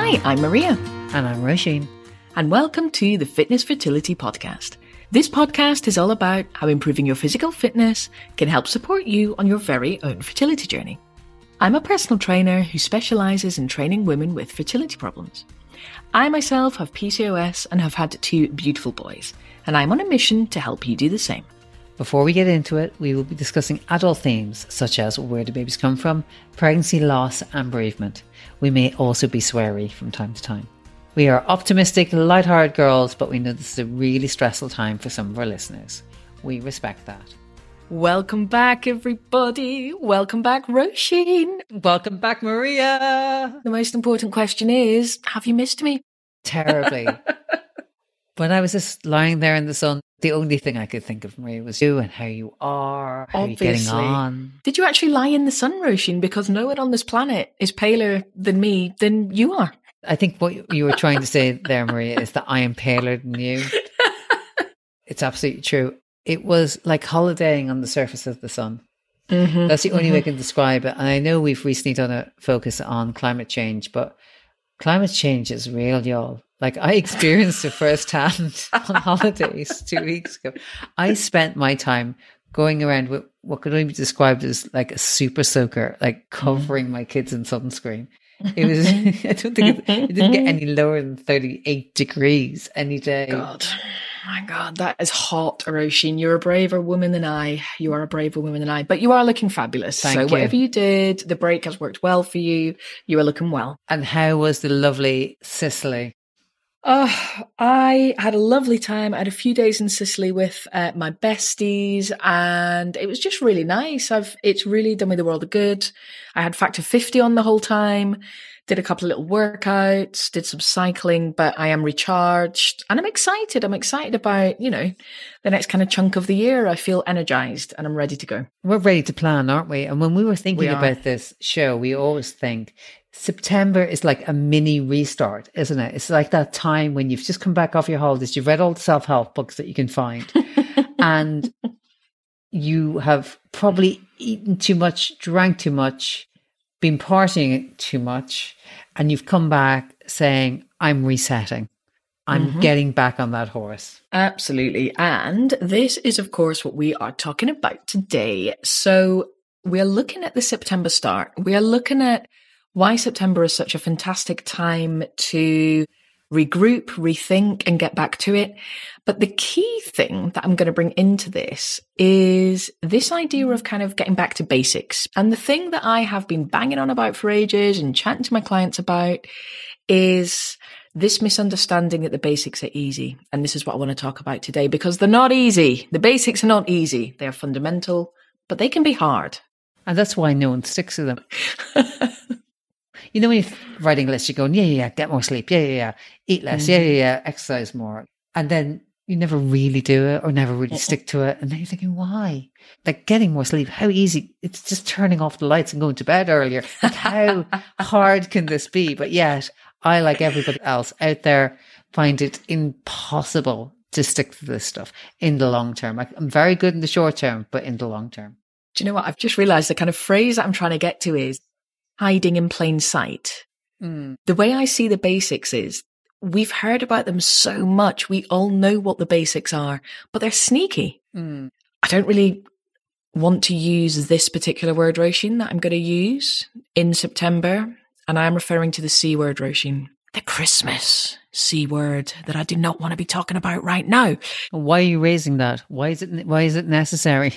Hi, I'm Maria. And I'm Roisin. And welcome to the Fitness Fertility Podcast. This podcast is all about how improving your physical fitness can help support you on your very own fertility journey. I'm a personal trainer who specializes in training women with fertility problems. I myself have PCOS and have had two beautiful boys, and I'm on a mission to help you do the same. Before we get into it, we will be discussing adult themes such as where do babies come from, pregnancy loss, and bereavement. We may also be sweary from time to time. We are optimistic, light-hearted girls, but we know this is a really stressful time for some of our listeners. We respect that. Welcome back, everybody. Welcome back, Roisin. Welcome back, Maria. The most important question is Have you missed me? Terribly. when I was just lying there in the sun, the only thing I could think of, Maria, was you and how you are, how Obviously. you're getting on. Did you actually lie in the sun, Roisin? Because no one on this planet is paler than me than you are. I think what you were trying to say there, Maria, is that I am paler than you. it's absolutely true. It was like holidaying on the surface of the sun. Mm-hmm, That's the only mm-hmm. way I can describe it. And I know we've recently done a focus on climate change, but climate change is real, y'all. Like I experienced it firsthand on holidays two weeks ago. I spent my time going around with what could only be described as like a super soaker, like covering mm. my kids in sunscreen. It was, I don't think it, it, didn't get any lower than 38 degrees any day. God, my God, that is hot, Roisin. You're a braver woman than I. You are a braver woman than I, but you are looking fabulous. Thank so, you. whatever you did, the break has worked well for you. You are looking well. And how was the lovely Sicily? Oh, I had a lovely time. I had a few days in Sicily with uh, my besties, and it was just really nice. I've it's really done me the world of good. I had factor fifty on the whole time. Did a couple of little workouts, did some cycling, but I am recharged and I'm excited. I'm excited about, you know, the next kind of chunk of the year. I feel energized and I'm ready to go. We're ready to plan, aren't we? And when we were thinking we about this show, we always think September is like a mini restart, isn't it? It's like that time when you've just come back off your holidays, you've read all the self help books that you can find, and you have probably eaten too much, drank too much, been partying too much, and you've come back saying, I'm resetting. I'm mm-hmm. getting back on that horse. Absolutely. And this is, of course, what we are talking about today. So we're looking at the September start. We are looking at why September is such a fantastic time to regroup, rethink, and get back to it. But the key thing that I'm going to bring into this is this idea of kind of getting back to basics. And the thing that I have been banging on about for ages and chatting to my clients about is this misunderstanding that the basics are easy. And this is what I want to talk about today because they're not easy. The basics are not easy. They are fundamental, but they can be hard. And that's why no one sticks to them. you know, when you're writing a list, you're going, yeah, yeah, yeah, get more sleep. Yeah, yeah, yeah. Eat less. Mm-hmm. Yeah, yeah, yeah. Exercise more. And then you never really do it or never really stick to it. And then you're thinking, why? Like getting more sleep, how easy? It's just turning off the lights and going to bed earlier. Like how hard can this be? But yet, I, like everybody else out there, find it impossible to stick to this stuff in the long term. I'm very good in the short term, but in the long term. Do you know what? I've just realized the kind of phrase that I'm trying to get to is hiding in plain sight. Mm. The way I see the basics is we've heard about them so much. We all know what the basics are, but they're sneaky. Mm. I don't really want to use this particular word, Roisin, that I'm going to use in September. And I'm referring to the C word, Roisin, the Christmas C word that I do not want to be talking about right now. Why are you raising that? Why is it, why is it necessary?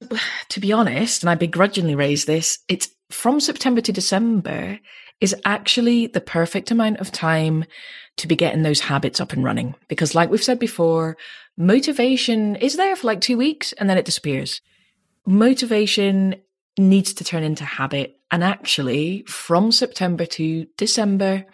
To be honest, and I begrudgingly raise this, it's from September to December is actually the perfect amount of time to be getting those habits up and running. Because, like we've said before, motivation is there for like two weeks and then it disappears. Motivation needs to turn into habit. And actually, from September to December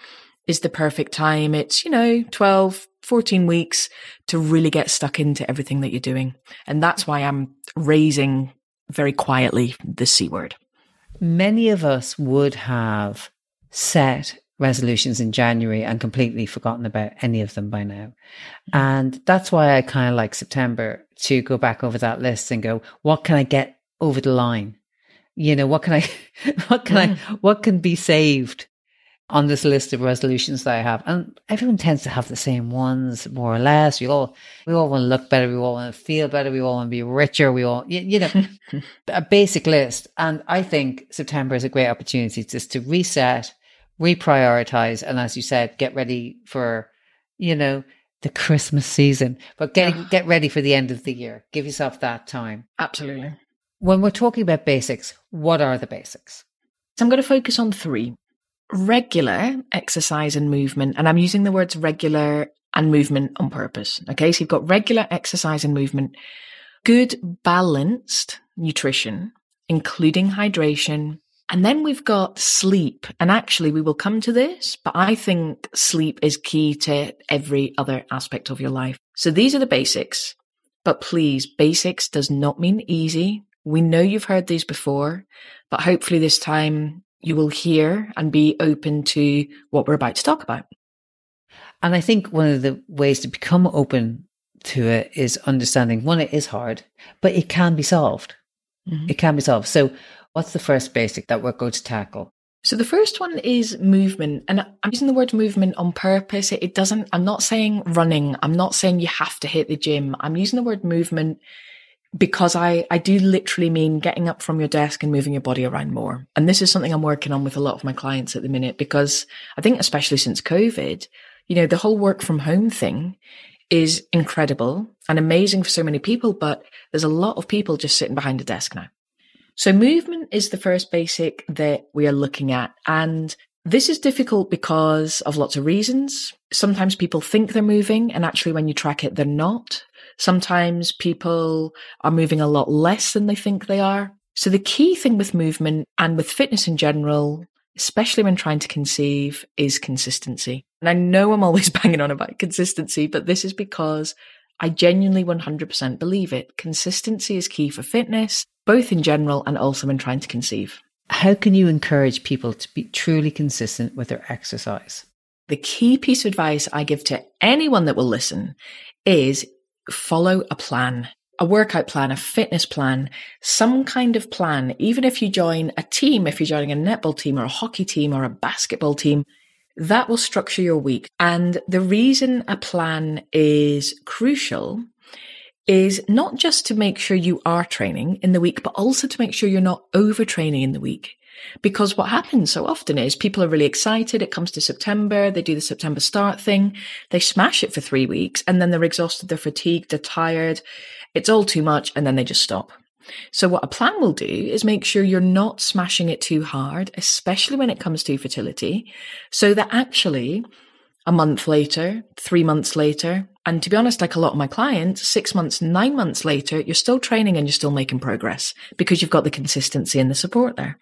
is the perfect time. It's, you know, 12, 14 weeks to really get stuck into everything that you're doing. And that's why I'm raising very quietly the C word. Many of us would have set resolutions in January and completely forgotten about any of them by now. And that's why I kind of like September to go back over that list and go, what can I get over the line? You know, what can I, what can mm. I, what can be saved on this list of resolutions that I have, and everyone tends to have the same ones more or less. We all we all want to look better. We all want to feel better. We all want to be richer. We all you, you know a basic list. And I think September is a great opportunity just to reset, reprioritize, and as you said, get ready for you know the Christmas season, but get get ready for the end of the year. Give yourself that time. Absolutely. When we're talking about basics, what are the basics? So I'm going to focus on three regular exercise and movement, and I'm using the words regular and movement on purpose. Okay, so you've got regular exercise and movement, good balanced nutrition, including hydration. And then we've got sleep. And actually, we will come to this, but I think sleep is key to every other aspect of your life. So these are the basics. But please, basics does not mean easy. We know you've heard these before, but hopefully this time you will hear and be open to what we're about to talk about. And I think one of the ways to become open to it is understanding one, it is hard, but it can be solved. Mm-hmm. It can be solved. So, what's the first basic that we're going to tackle? So, the first one is movement. And I'm using the word movement on purpose. It doesn't, I'm not saying running. I'm not saying you have to hit the gym. I'm using the word movement because I, I do literally mean getting up from your desk and moving your body around more. And this is something I'm working on with a lot of my clients at the minute because I think, especially since COVID, you know, the whole work from home thing is incredible and amazing for so many people, but there's a lot of people just sitting behind a desk now. So movement is the first basic that we are looking at. And this is difficult because of lots of reasons. Sometimes people think they're moving and actually when you track it, they're not. Sometimes people are moving a lot less than they think they are. So the key thing with movement and with fitness in general, especially when trying to conceive, is consistency. And I know I'm always banging on about consistency, but this is because I genuinely 100% believe it. Consistency is key for fitness, both in general and also when trying to conceive. How can you encourage people to be truly consistent with their exercise? The key piece of advice I give to anyone that will listen is follow a plan, a workout plan, a fitness plan, some kind of plan. Even if you join a team, if you're joining a netball team or a hockey team or a basketball team, that will structure your week. And the reason a plan is crucial is not just to make sure you are training in the week, but also to make sure you're not overtraining in the week. Because what happens so often is people are really excited. It comes to September. They do the September start thing. They smash it for three weeks and then they're exhausted. They're fatigued. They're tired. It's all too much. And then they just stop. So what a plan will do is make sure you're not smashing it too hard, especially when it comes to fertility, so that actually a month later, three months later, and to be honest, like a lot of my clients, six months, nine months later, you're still training and you're still making progress because you've got the consistency and the support there.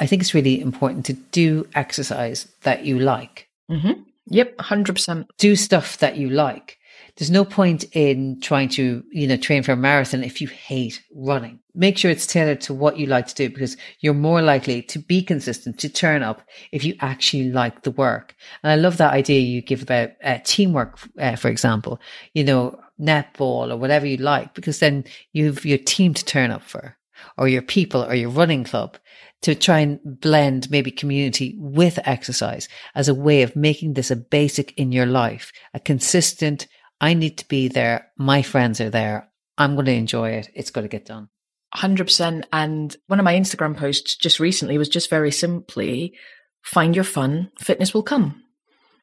I think it's really important to do exercise that you like. Mm-hmm. Yep, 100%. Do stuff that you like. There's no point in trying to, you know, train for a marathon if you hate running. Make sure it's tailored to what you like to do because you're more likely to be consistent, to turn up if you actually like the work. And I love that idea you give about uh, teamwork, uh, for example, you know, netball or whatever you like, because then you've your team to turn up for or your people or your running club to try and blend maybe community with exercise as a way of making this a basic in your life, a consistent, I need to be there. My friends are there. I'm going to enjoy it. It's going to get done. 100%. And one of my Instagram posts just recently was just very simply find your fun, fitness will come.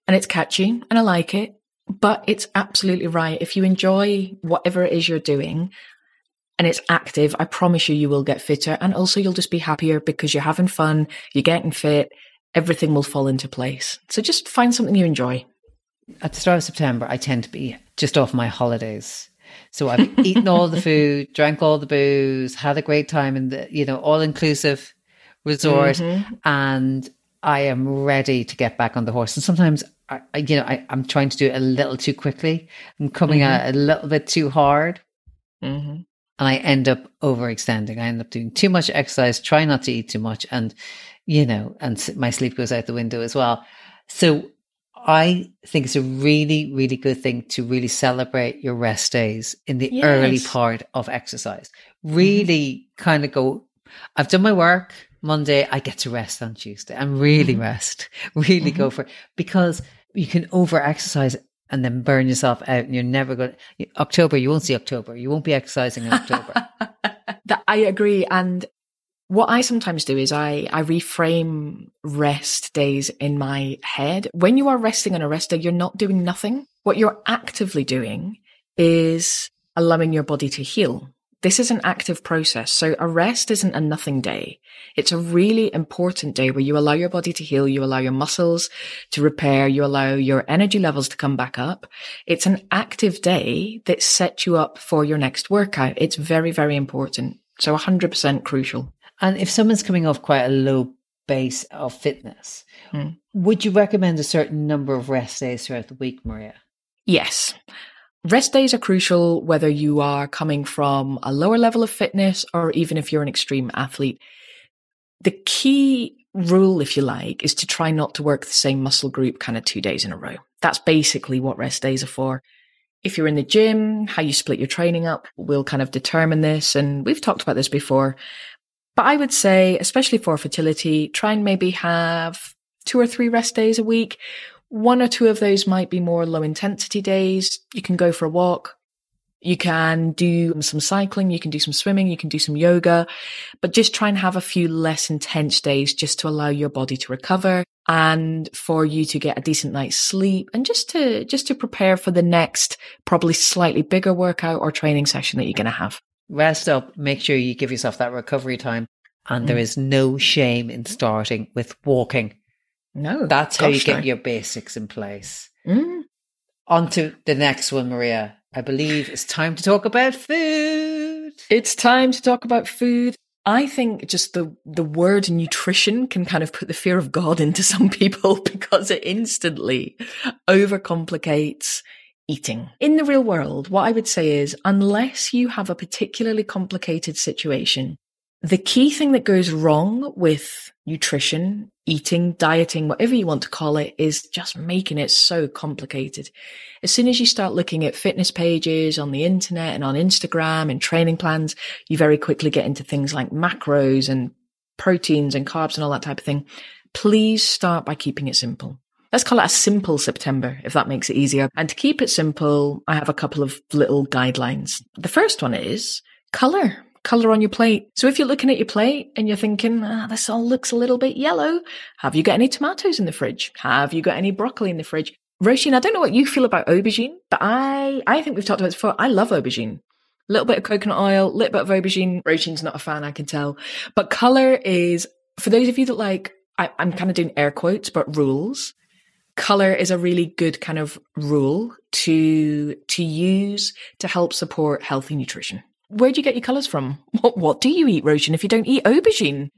And it's catchy and I like it, but it's absolutely right. If you enjoy whatever it is you're doing, and it's active, I promise you, you will get fitter. And also, you'll just be happier because you're having fun, you're getting fit, everything will fall into place. So just find something you enjoy. At the start of September, I tend to be just off my holidays. So I've eaten all the food, drank all the booze, had a great time in the, you know, all inclusive resort. Mm-hmm. And I am ready to get back on the horse. And sometimes I, you know, I, am trying to do it a little too quickly. I'm coming mm-hmm. out a little bit too hard. Mm-hmm and I end up overextending. I end up doing too much exercise, try not to eat too much, and you know, and my sleep goes out the window as well. So I think it's a really, really good thing to really celebrate your rest days in the yes. early part of exercise. Mm-hmm. Really mm-hmm. kind of go, I've done my work. Monday, I get to rest on Tuesday and really mm-hmm. rest, really mm-hmm. go for it because you can over exercise and then burn yourself out and you're never going to, October, you won't see October. You won't be exercising in October. that I agree. And what I sometimes do is I, I reframe rest days in my head. When you are resting on a rest day, you're not doing nothing. What you're actively doing is allowing your body to heal. This is an active process. So a rest isn't a nothing day. It's a really important day where you allow your body to heal. You allow your muscles to repair. You allow your energy levels to come back up. It's an active day that sets you up for your next workout. It's very, very important. So 100% crucial. And if someone's coming off quite a low base of fitness, mm. would you recommend a certain number of rest days throughout the week, Maria? Yes. Rest days are crucial whether you are coming from a lower level of fitness or even if you're an extreme athlete. The key rule, if you like, is to try not to work the same muscle group kind of two days in a row. That's basically what rest days are for. If you're in the gym, how you split your training up will kind of determine this. And we've talked about this before. But I would say, especially for fertility, try and maybe have two or three rest days a week one or two of those might be more low intensity days. You can go for a walk. You can do some cycling. You can do some swimming. You can do some yoga, but just try and have a few less intense days just to allow your body to recover and for you to get a decent night's sleep and just to, just to prepare for the next probably slightly bigger workout or training session that you're going to have. Rest up. Make sure you give yourself that recovery time. And mm. there is no shame in starting with walking no. That's how you get no. your basics in place. Mm. On to the next one, Maria. I believe it's time to talk about food. It's time to talk about food. I think just the the word nutrition can kind of put the fear of God into some people because it instantly overcomplicates eating. In the real world, what I would say is unless you have a particularly complicated situation, the key thing that goes wrong with nutrition, eating, dieting, whatever you want to call it, is just making it so complicated. As soon as you start looking at fitness pages on the internet and on Instagram and training plans, you very quickly get into things like macros and proteins and carbs and all that type of thing. Please start by keeping it simple. Let's call it a simple September, if that makes it easier. And to keep it simple, I have a couple of little guidelines. The first one is color color on your plate. So if you're looking at your plate and you're thinking, ah, this all looks a little bit yellow, have you got any tomatoes in the fridge? Have you got any broccoli in the fridge? Roisin, I don't know what you feel about aubergine, but I, I think we've talked about this before. I love aubergine. A little bit of coconut oil, a little bit of aubergine. Roisin's not a fan, I can tell. But color is, for those of you that like, I, I'm kind of doing air quotes, but rules. Color is a really good kind of rule to, to use to help support healthy nutrition where do you get your colours from? What what do you eat, Roisin, if you don't eat aubergine?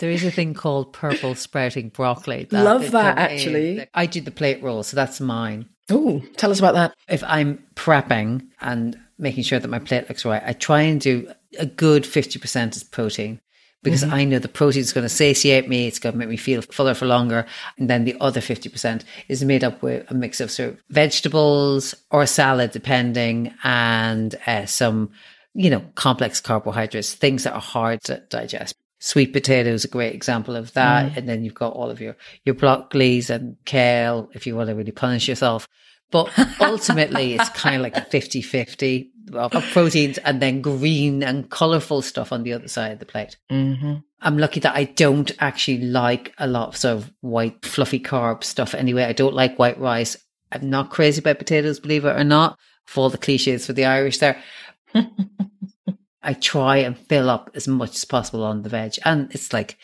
There is a thing called purple sprouting broccoli. That Love that actually. I do the plate roll, so that's mine. Oh, tell us about that. If I'm prepping and making sure that my plate looks right, I try and do a good 50% is protein because mm-hmm. I know the protein is going to satiate me. It's going to make me feel fuller for longer. And then the other 50% is made up with a mix of sort of vegetables or salad, depending, and uh, some you know, complex carbohydrates, things that are hard to digest. Sweet potato is a great example of that. Mm. And then you've got all of your, your broccolis and kale if you want to really punish yourself. But ultimately, it's kind of like a 50 50 of proteins and then green and colorful stuff on the other side of the plate. Mm-hmm. I'm lucky that I don't actually like a lot of sort of white, fluffy carb stuff anyway. I don't like white rice. I'm not crazy about potatoes, believe it or not, for all the cliches for the Irish there. I try and fill up as much as possible on the veg. And it's like,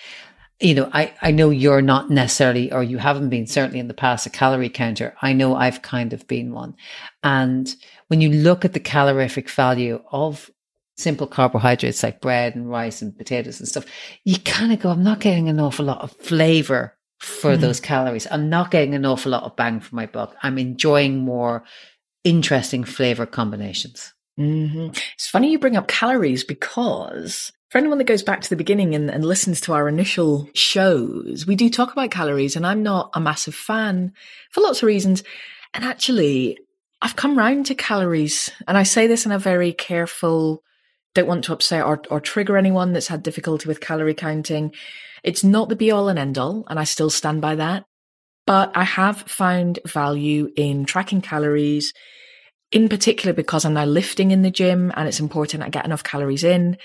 you know, I, I know you're not necessarily, or you haven't been certainly in the past a calorie counter. I know I've kind of been one. And when you look at the calorific value of simple carbohydrates like bread and rice and potatoes and stuff, you kind of go, I'm not getting an awful lot of flavor for mm. those calories. I'm not getting an awful lot of bang for my buck. I'm enjoying more interesting flavor combinations. Mm-hmm. It's funny you bring up calories because for anyone that goes back to the beginning and, and, listens to our initial shows, we do talk about calories, and I'm not a massive fan for lots of reasons. And actually, I've come round to calories, and I say this in a very careful, don't want to upset or, or trigger anyone that's had difficulty with calorie counting. It's not the be all and end all, and I still stand by that. But I have found value in tracking calories, in particular because I'm now lifting in the gym and it's important I get enough calories in.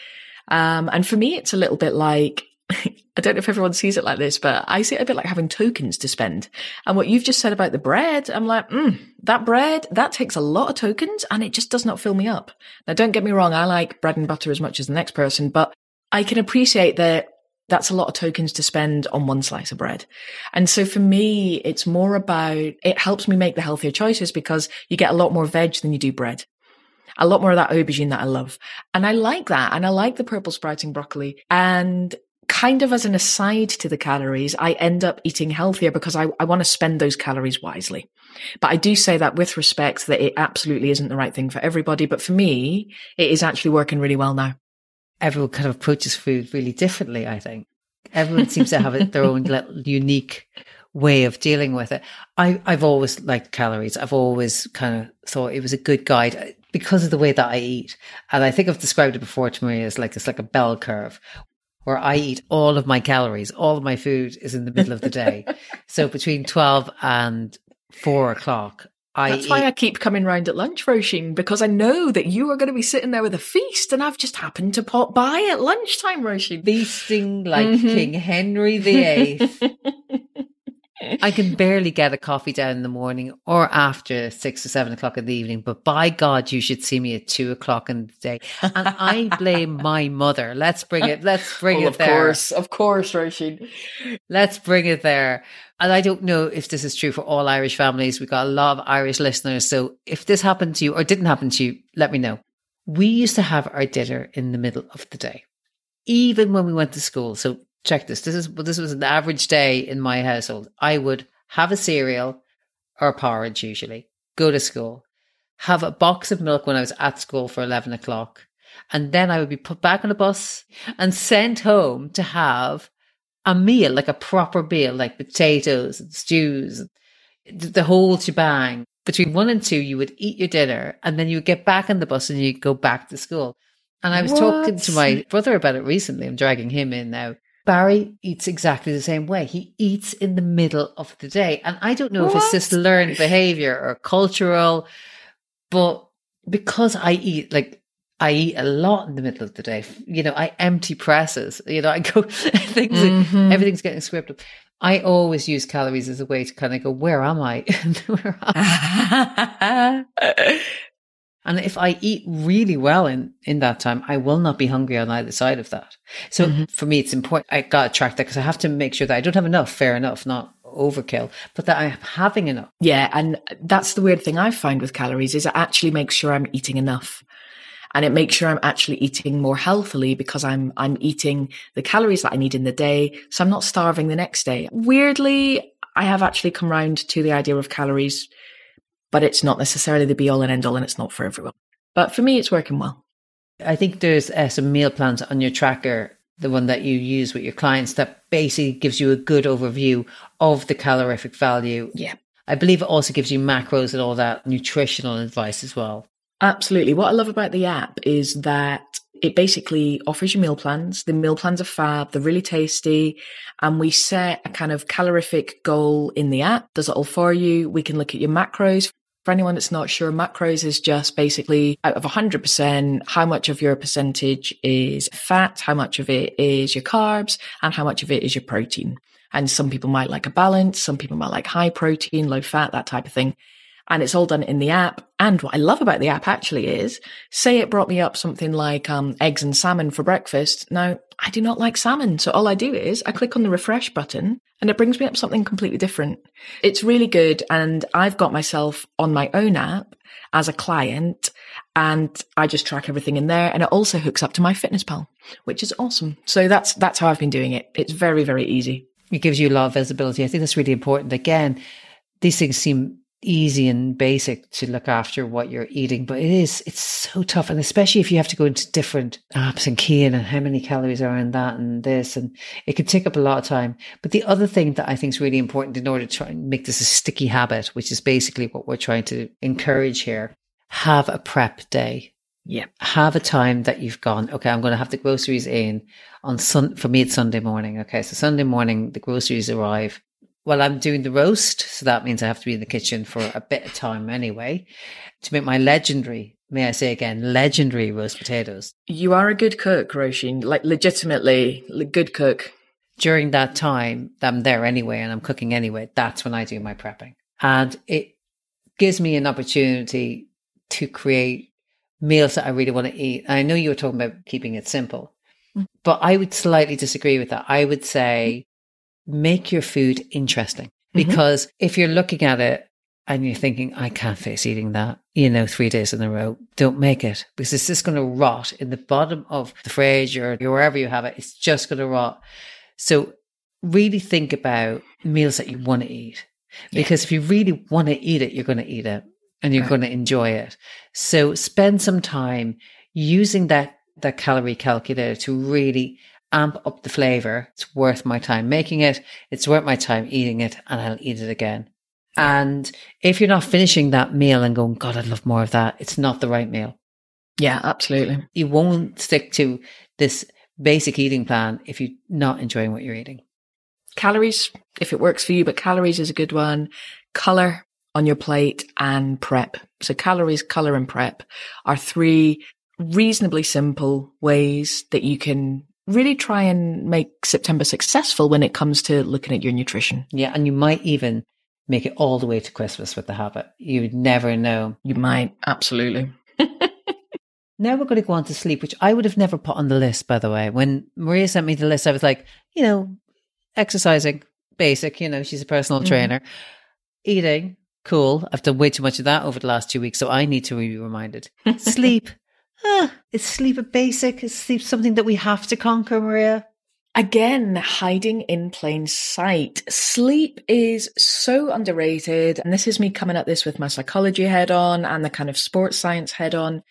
Um, and for me, it's a little bit like I don't know if everyone sees it like this, but I see it a bit like having tokens to spend. And what you've just said about the bread, I'm like, mm, that bread, that takes a lot of tokens and it just does not fill me up. Now, don't get me wrong. I like bread and butter as much as the next person, but I can appreciate that that's a lot of tokens to spend on one slice of bread. And so for me, it's more about, it helps me make the healthier choices because you get a lot more veg than you do bread a lot more of that aubergine that I love. And I like that. And I like the purple sprouting broccoli. And kind of as an aside to the calories, I end up eating healthier because I, I want to spend those calories wisely. But I do say that with respect that it absolutely isn't the right thing for everybody. But for me, it is actually working really well now. Everyone kind of approaches food really differently, I think. Everyone seems to have their own little unique way of dealing with it. I, I've always liked calories. I've always kind of thought it was a good guide uh, because of the way that I eat. And I think I've described it before to Maria as like it's like a bell curve where I eat all of my calories, all of my food is in the middle of the day. so between 12 and four o'clock, I That's eat. why I keep coming round at lunch, Roisin, because I know that you are going to be sitting there with a feast and I've just happened to pop by at lunchtime, Roisin. Feasting like mm-hmm. King Henry VIII. I can barely get a coffee down in the morning or after six or seven o'clock in the evening, but by God, you should see me at two o'clock in the day. And I blame my mother. Let's bring it, let's bring oh, it of there. Of course, of course, Roisin. Let's bring it there. And I don't know if this is true for all Irish families. We've got a lot of Irish listeners. So if this happened to you or didn't happen to you, let me know. We used to have our dinner in the middle of the day, even when we went to school. So check this. This is this was an average day in my household. I would have a cereal or porridge usually, go to school, have a box of milk when I was at school for eleven o'clock, and then I would be put back on a bus and sent home to have a meal, like a proper meal, like potatoes and stews, the whole shebang. Between one and two, you would eat your dinner, and then you would get back on the bus and you'd go back to school. And I was what? talking to my brother about it recently. I'm dragging him in now. Barry eats exactly the same way. He eats in the middle of the day. And I don't know what? if it's just learned behavior or cultural, but because I eat like I eat a lot in the middle of the day. You know, I empty presses. You know, I go things mm-hmm. everything's getting scripted. I always use calories as a way to kind of go, where am I? where am I? And if I eat really well in, in that time, I will not be hungry on either side of that. So mm-hmm. for me, it's important. I got to track that because I have to make sure that I don't have enough, fair enough, not overkill, but that I'm having enough. Yeah. And that's the weird thing I find with calories is it actually makes sure I'm eating enough. And it makes sure I'm actually eating more healthily because I'm, I'm eating the calories that I need in the day. So I'm not starving the next day. Weirdly, I have actually come round to the idea of calories but it's not necessarily the be all and end all, and it's not for everyone. But for me, it's working well. I think there's uh, some meal plans on your tracker, the one that you use with your clients, that basically gives you a good overview of the calorific value. Yeah. I believe it also gives you macros and all that nutritional advice as well. Absolutely. What I love about the app is that it basically offers you meal plans. The meal plans are fab, they're really tasty, and we set a kind of calorific goal in the app, does it all for you. We can look at your macros for anyone that's not sure, macros is just basically out of 100%, how much of your percentage is fat, how much of it is your carbs, and how much of it is your protein. And some people might like a balance, some people might like high protein, low fat, that type of thing and it's all done in the app. And what I love about the app actually is, say it brought me up something like um, eggs and salmon for breakfast. Now, I do not like salmon. So all I do is I click on the refresh button and it brings me up something completely different. It's really good. And I've got myself on my own app as a client and I just track everything in there. And it also hooks up to MyFitnessPal, which is awesome. So that's, that's how I've been doing it. It's very, very easy. It gives you a lot of visibility. I think that's really important. Again, these things seem easy and basic to look after what you're eating, but it is, it's so tough. And especially if you have to go into different apps and key in and how many calories are in that and this, and it can take up a lot of time. But the other thing that I think is really important in order to try and make this a sticky habit, which is basically what we're trying to encourage here, have a prep day. Yeah. Have a time that you've gone, okay, I'm going to have the groceries in on Sun, for me, it's Sunday morning. Okay. So Sunday morning, the groceries arrive. Well, I'm doing the roast. So that means I have to be in the kitchen for a bit of time anyway to make my legendary, may I say again, legendary roast potatoes. You are a good cook, Roisin, like legitimately good cook. During that time, I'm there anyway and I'm cooking anyway. That's when I do my prepping. And it gives me an opportunity to create meals that I really want to eat. I know you were talking about keeping it simple, mm. but I would slightly disagree with that. I would say make your food interesting mm-hmm. because if you're looking at it and you're thinking, I can't face eating that, you know, three days in a row, don't make it because it's just going to rot in the bottom of the fridge or wherever you have it. It's just going to rot. So really think about meals that you want to eat because yeah. if you really want to eat it, you're going to eat it and you're right. going to enjoy it. So spend some time using that, that calorie calculator to really amp up the flavor. It's worth my time making it. It's worth my time eating it and I'll eat it again. And if you're not finishing that meal and going, God, I'd love more of that, it's not the right meal. Yeah, absolutely. You won't stick to this basic eating plan if you're not enjoying what you're eating. Calories, if it works for you, but calories is a good one. Color, on your plate and prep. So calories, color and prep are three reasonably simple ways that you can really try and make September successful when it comes to looking at your nutrition. Yeah. And you might even make it all the way to Christmas with the habit. You'd never know. You might. Absolutely. now we're going to go on to sleep, which I would have never put on the list, by the way. When Maria sent me the list, I was like, you know, exercising, basic, you know, she's a personal mm-hmm. trainer, eating, Cool. I've done way too much of that over the last two weeks, so I need to be reminded. sleep. Ah, is sleep a basic? Is sleep something that we have to conquer, Maria? Again, hiding in plain sight. Sleep is so underrated. And this is me coming at this with my psychology head on and the kind of sports science head on.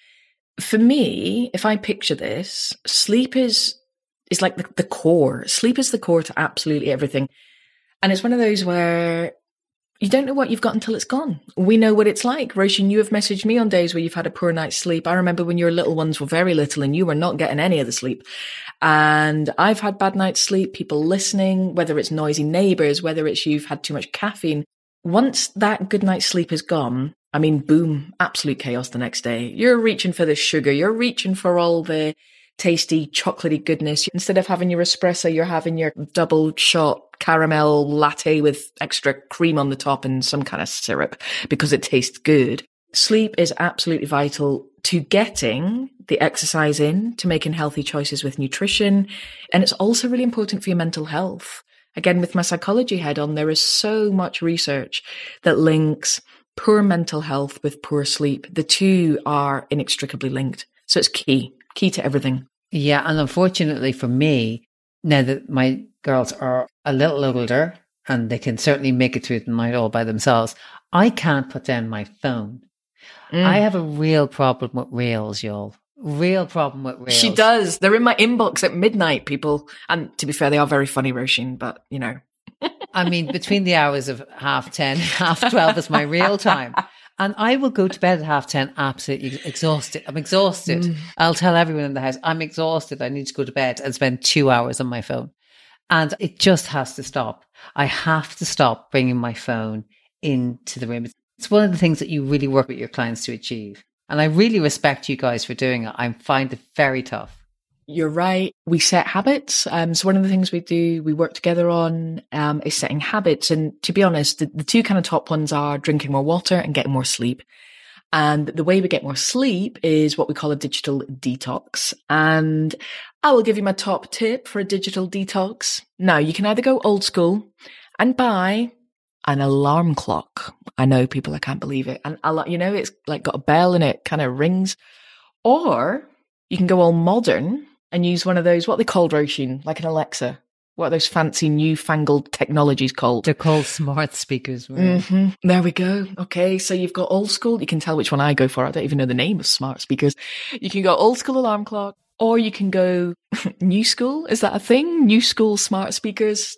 For me, if I picture this, sleep is, is like the, the core. Sleep is the core to absolutely everything. And it's one of those where you don't know what you've got until it's gone. We know what it's like. Roisin, you have messaged me on days where you've had a poor night's sleep. I remember when your little ones were very little and you were not getting any of the sleep. And I've had bad night's sleep, people listening, whether it's noisy neighbors, whether it's you've had too much caffeine. Once that good night's sleep is gone, I mean, boom, absolute chaos the next day. You're reaching for the sugar. You're reaching for all the tasty chocolatey goodness. Instead of having your espresso, you're having your double shot caramel latte with extra cream on the top and some kind of syrup because it tastes good. Sleep is absolutely vital to getting the exercise in, to making healthy choices with nutrition. And it's also really important for your mental health. Again, with my psychology head on, there is so much research that links poor mental health with poor sleep. The two are inextricably linked. So it's key, key to everything. Yeah. And unfortunately for me, now that my girls are a little older and they can certainly make it through the night all by themselves. I can't put down my phone. Mm. I have a real problem with reels, y'all. Real problem with reels. She does. They're in my inbox at midnight, people. And to be fair, they are very funny, Roisin, but you know. I mean, between the hours of half 10, half 12 is my real time. And I will go to bed at half 10 absolutely exhausted. I'm exhausted. Mm. I'll tell everyone in the house, I'm exhausted. I need to go to bed and spend two hours on my phone. And it just has to stop. I have to stop bringing my phone into the room. It's one of the things that you really work with your clients to achieve. And I really respect you guys for doing it. I find it very tough. You're right. We set habits. Um, so one of the things we do, we work together on, um, is setting habits. And to be honest, the, the two kind of top ones are drinking more water and getting more sleep. And the way we get more sleep is what we call a digital detox. And I will give you my top tip for a digital detox. Now, you can either go old school and buy an alarm clock. I know people, I can't believe it. And you know, it's like got a bell and it kind of rings. Or you can go all modern and use one of those, what they call Roisin, like an Alexa what are those fancy newfangled technologies called? They're called smart speakers. Mm-hmm. There we go. Okay, so you've got old school. You can tell which one I go for. I don't even know the name of smart speakers. You can go old school alarm clock, or you can go new school. Is that a thing? New school smart speakers.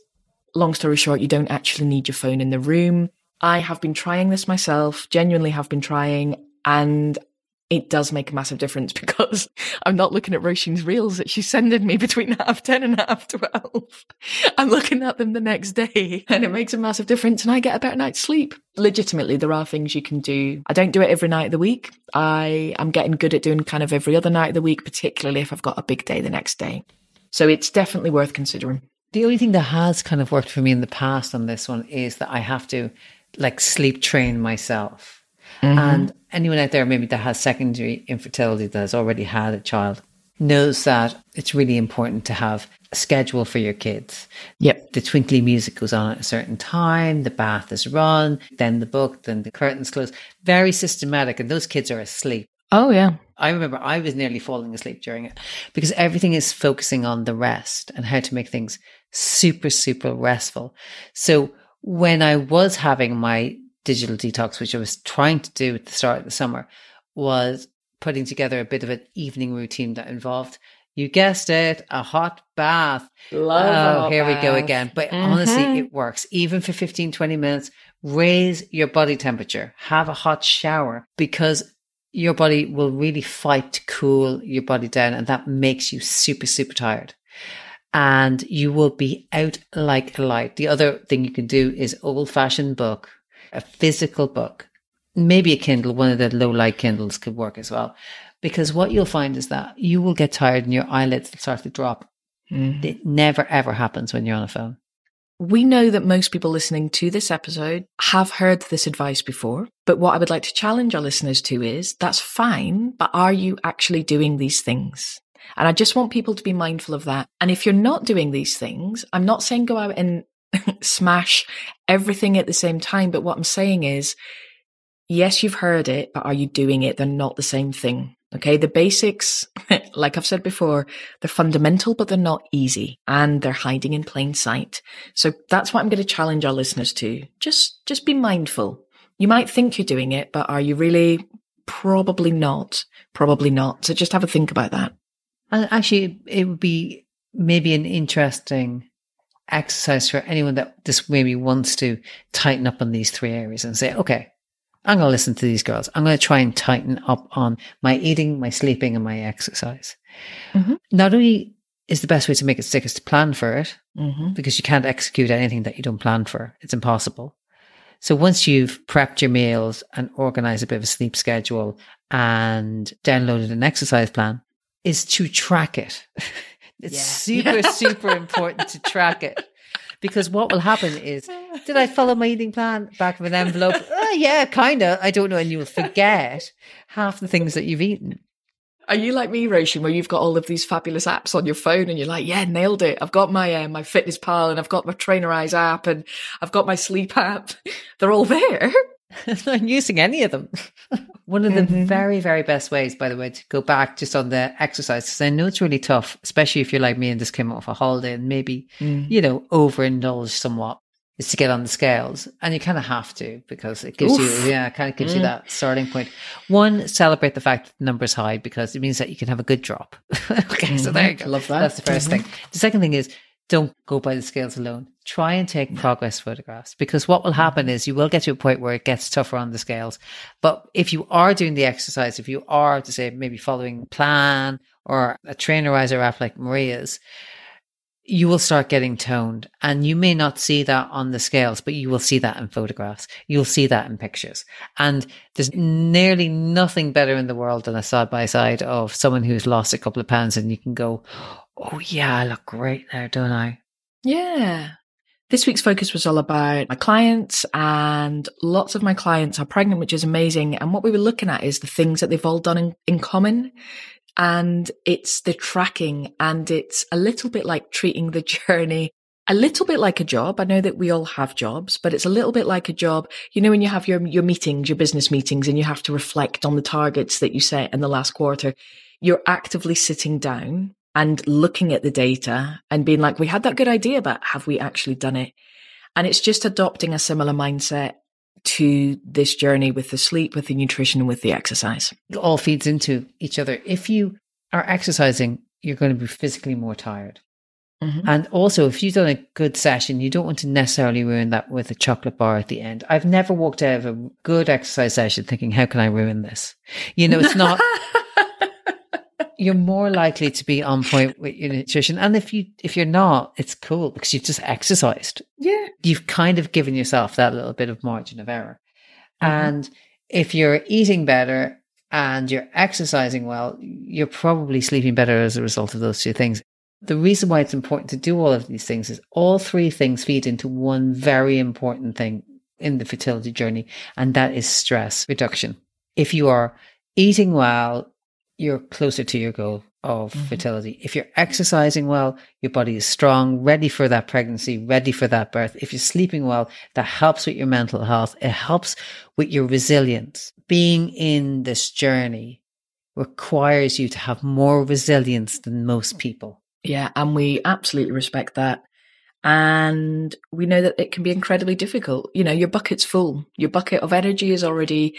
Long story short, you don't actually need your phone in the room. I have been trying this myself, genuinely have been trying, and it does make a massive difference because I'm not looking at Roisin's reels that she's sending me between half 10 and half 12. I'm looking at them the next day and it makes a massive difference and I get a better night's sleep. Legitimately, there are things you can do. I don't do it every night of the week. I am getting good at doing kind of every other night of the week, particularly if I've got a big day the next day. So it's definitely worth considering. The only thing that has kind of worked for me in the past on this one is that I have to like sleep train myself. Mm-hmm. And anyone out there maybe that has secondary infertility that has already had a child knows that it's really important to have a schedule for your kids. Yep. The twinkly music goes on at a certain time, the bath is run, then the book, then the curtains close. Very systematic, and those kids are asleep. Oh, yeah. I remember I was nearly falling asleep during it because everything is focusing on the rest and how to make things super, super restful. So when I was having my digital detox, which I was trying to do at the start of the summer, was putting together a bit of an evening routine that involved, you guessed it, a hot bath. Love oh, here bath. we go again. But mm-hmm. honestly, it works. Even for 15, 20 minutes, raise your body temperature, have a hot shower because your body will really fight to cool your body down. And that makes you super, super tired and you will be out like a light. The other thing you can do is old fashioned book, a physical book, maybe a Kindle, one of the low light Kindles could work as well. Because what you'll find is that you will get tired and your eyelids will start to drop. Mm. It never ever happens when you're on a phone. We know that most people listening to this episode have heard this advice before, but what I would like to challenge our listeners to is that's fine, but are you actually doing these things? And I just want people to be mindful of that. And if you're not doing these things, I'm not saying go out and smash everything at the same time. But what I'm saying is, yes, you've heard it, but are you doing it? They're not the same thing. Okay. The basics, like I've said before, they're fundamental, but they're not easy and they're hiding in plain sight. So that's what I'm going to challenge our listeners to. Just, just be mindful. You might think you're doing it, but are you really? Probably not. Probably not. So just have a think about that. And actually, it would be maybe an interesting exercise for anyone that just maybe wants to tighten up on these three areas and say, okay, I'm going to listen to these girls. I'm going to try and tighten up on my eating, my sleeping, and my exercise. Mm-hmm. Not only is the best way to make it stick is to plan for it, mm-hmm. because you can't execute anything that you don't plan for. It's impossible. So once you've prepped your meals and organized a bit of a sleep schedule and downloaded an exercise plan, is to track it. it's yeah. super, super important to track it. Because what will happen is, did I follow my eating plan? Back of an envelope. oh, yeah, kind of. I don't know. And you'll forget half the things that you've eaten. Are you like me, Roisin, where you've got all of these fabulous apps on your phone and you're like, yeah, nailed it. I've got my uh, MyFitnessPal and I've got my Trainerize app and I've got my sleep app. They're all there. I'm not using any of them. One of the mm-hmm. very, very best ways, by the way, to go back just on the exercise, because I know it's really tough, especially if you're like me and just came off a holiday and maybe, mm. you know, overindulge somewhat, is to get on the scales. And you kind of have to because it gives Oof. you, yeah, kind of gives mm. you that starting point. One, celebrate the fact that the number's high because it means that you can have a good drop. okay, mm-hmm. so there you go. Love that. That's the 1st mm-hmm. thing. The second thing is don't go by the scales alone. Try and take progress photographs because what will happen is you will get to a point where it gets tougher on the scales. But if you are doing the exercise, if you are to say maybe following plan or a trainerizer app like Maria's, you will start getting toned and you may not see that on the scales, but you will see that in photographs. You'll see that in pictures. And there's nearly nothing better in the world than a side by side of someone who's lost a couple of pounds and you can go, Oh, yeah, I look great there, don't I? Yeah. This week's focus was all about my clients, and lots of my clients are pregnant, which is amazing. And what we were looking at is the things that they've all done in, in common. And it's the tracking, and it's a little bit like treating the journey a little bit like a job. I know that we all have jobs, but it's a little bit like a job. You know, when you have your, your meetings, your business meetings, and you have to reflect on the targets that you set in the last quarter, you're actively sitting down and looking at the data and being like, we had that good idea, but have we actually done it? And it's just adopting a similar mindset to this journey with the sleep, with the nutrition, and with the exercise. It all feeds into each other. If you are exercising, you're going to be physically more tired. Mm-hmm. And also, if you've done a good session, you don't want to necessarily ruin that with a chocolate bar at the end. I've never walked out of a good exercise session thinking, how can I ruin this? You know, it's not. you're more likely to be on point with your nutrition. And if you if you're not, it's cool because you've just exercised. Yeah. You've kind of given yourself that little bit of margin of error. Mm-hmm. And if you're eating better and you're exercising well, you're probably sleeping better as a result of those two things. The reason why it's important to do all of these things is all three things feed into one very important thing in the fertility journey, and that is stress reduction. If you are eating well, you're closer to your goal of mm-hmm. fertility. If you're exercising well, your body is strong, ready for that pregnancy, ready for that birth. If you're sleeping well, that helps with your mental health. It helps with your resilience. Being in this journey requires you to have more resilience than most people. Yeah, and we absolutely respect that. And we know that it can be incredibly difficult. You know, your bucket's full. Your bucket of energy is already,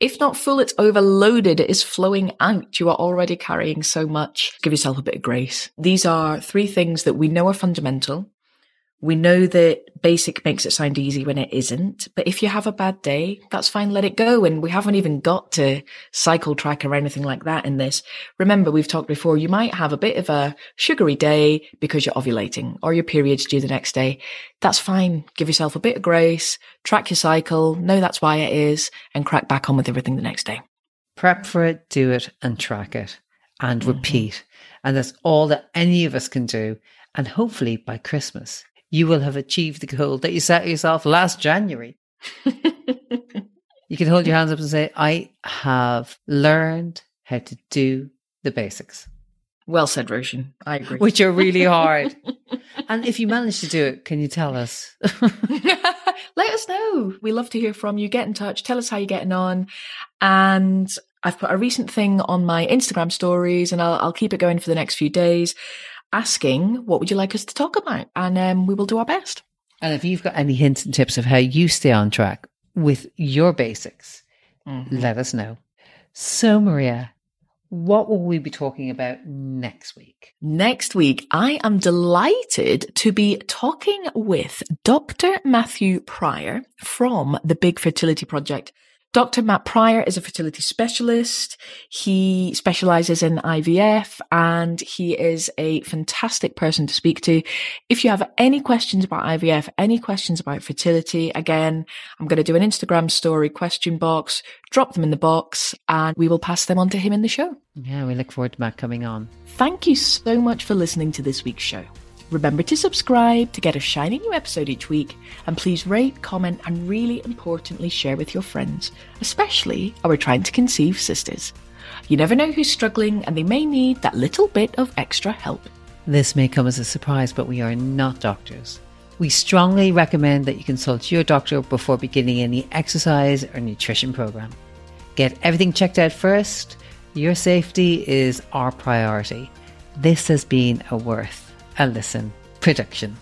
if not full, it's overloaded. It is flowing out. You are already carrying so much. Give yourself a bit of grace. These are three things that we know are fundamental. We know that basic makes it sound easy when it isn't. But if you have a bad day, that's fine. Let it go. And we haven't even got to cycle track or anything like that in this. Remember, we've talked before, you might have a bit of a sugary day because you're ovulating or your period's due the next day. That's fine. Give yourself a bit of grace, track your cycle, know that's why it is and crack back on with everything the next day. Prep for it, do it and track it and mm-hmm. repeat. And that's all that any of us can do. And hopefully by Christmas, you will have achieved the goal that you set yourself last January. you can hold your hands up and say, I have learned how to do the basics. Well said, Roshan. I agree. Which are really hard. and if you manage to do it, can you tell us? Let us know. We love to hear from you. Get in touch. Tell us how you're getting on. And I've put a recent thing on my Instagram stories and I'll, I'll keep it going for the next few days asking, what would you like us to talk about? And um, we will do our best. And if you've got any hints and tips of how you stay on track with your basics, mm-hmm. let us know. So, Maria, what will we be talking about next week? Next week, I am delighted to be talking with Dr. Matthew Pryor from the Big Fertility Project. Dr. Matt Pryor is a fertility specialist. He specializes in IVF and he is a fantastic person to speak to. If you have any questions about IVF, any questions about fertility, again, I'm going to do an Instagram story question box, drop them in the box and we will pass them on to him in the show. Yeah, we look forward to Matt coming on. Thank you so much for listening to this week's show. Remember to subscribe to get a shiny new episode each week, and please rate, comment, and really importantly, share with your friends, especially our trying to conceive sisters. You never know who's struggling, and they may need that little bit of extra help. This may come as a surprise, but we are not doctors. We strongly recommend that you consult your doctor before beginning any exercise or nutrition program. Get everything checked out first. Your safety is our priority. This has been a worth a listen production.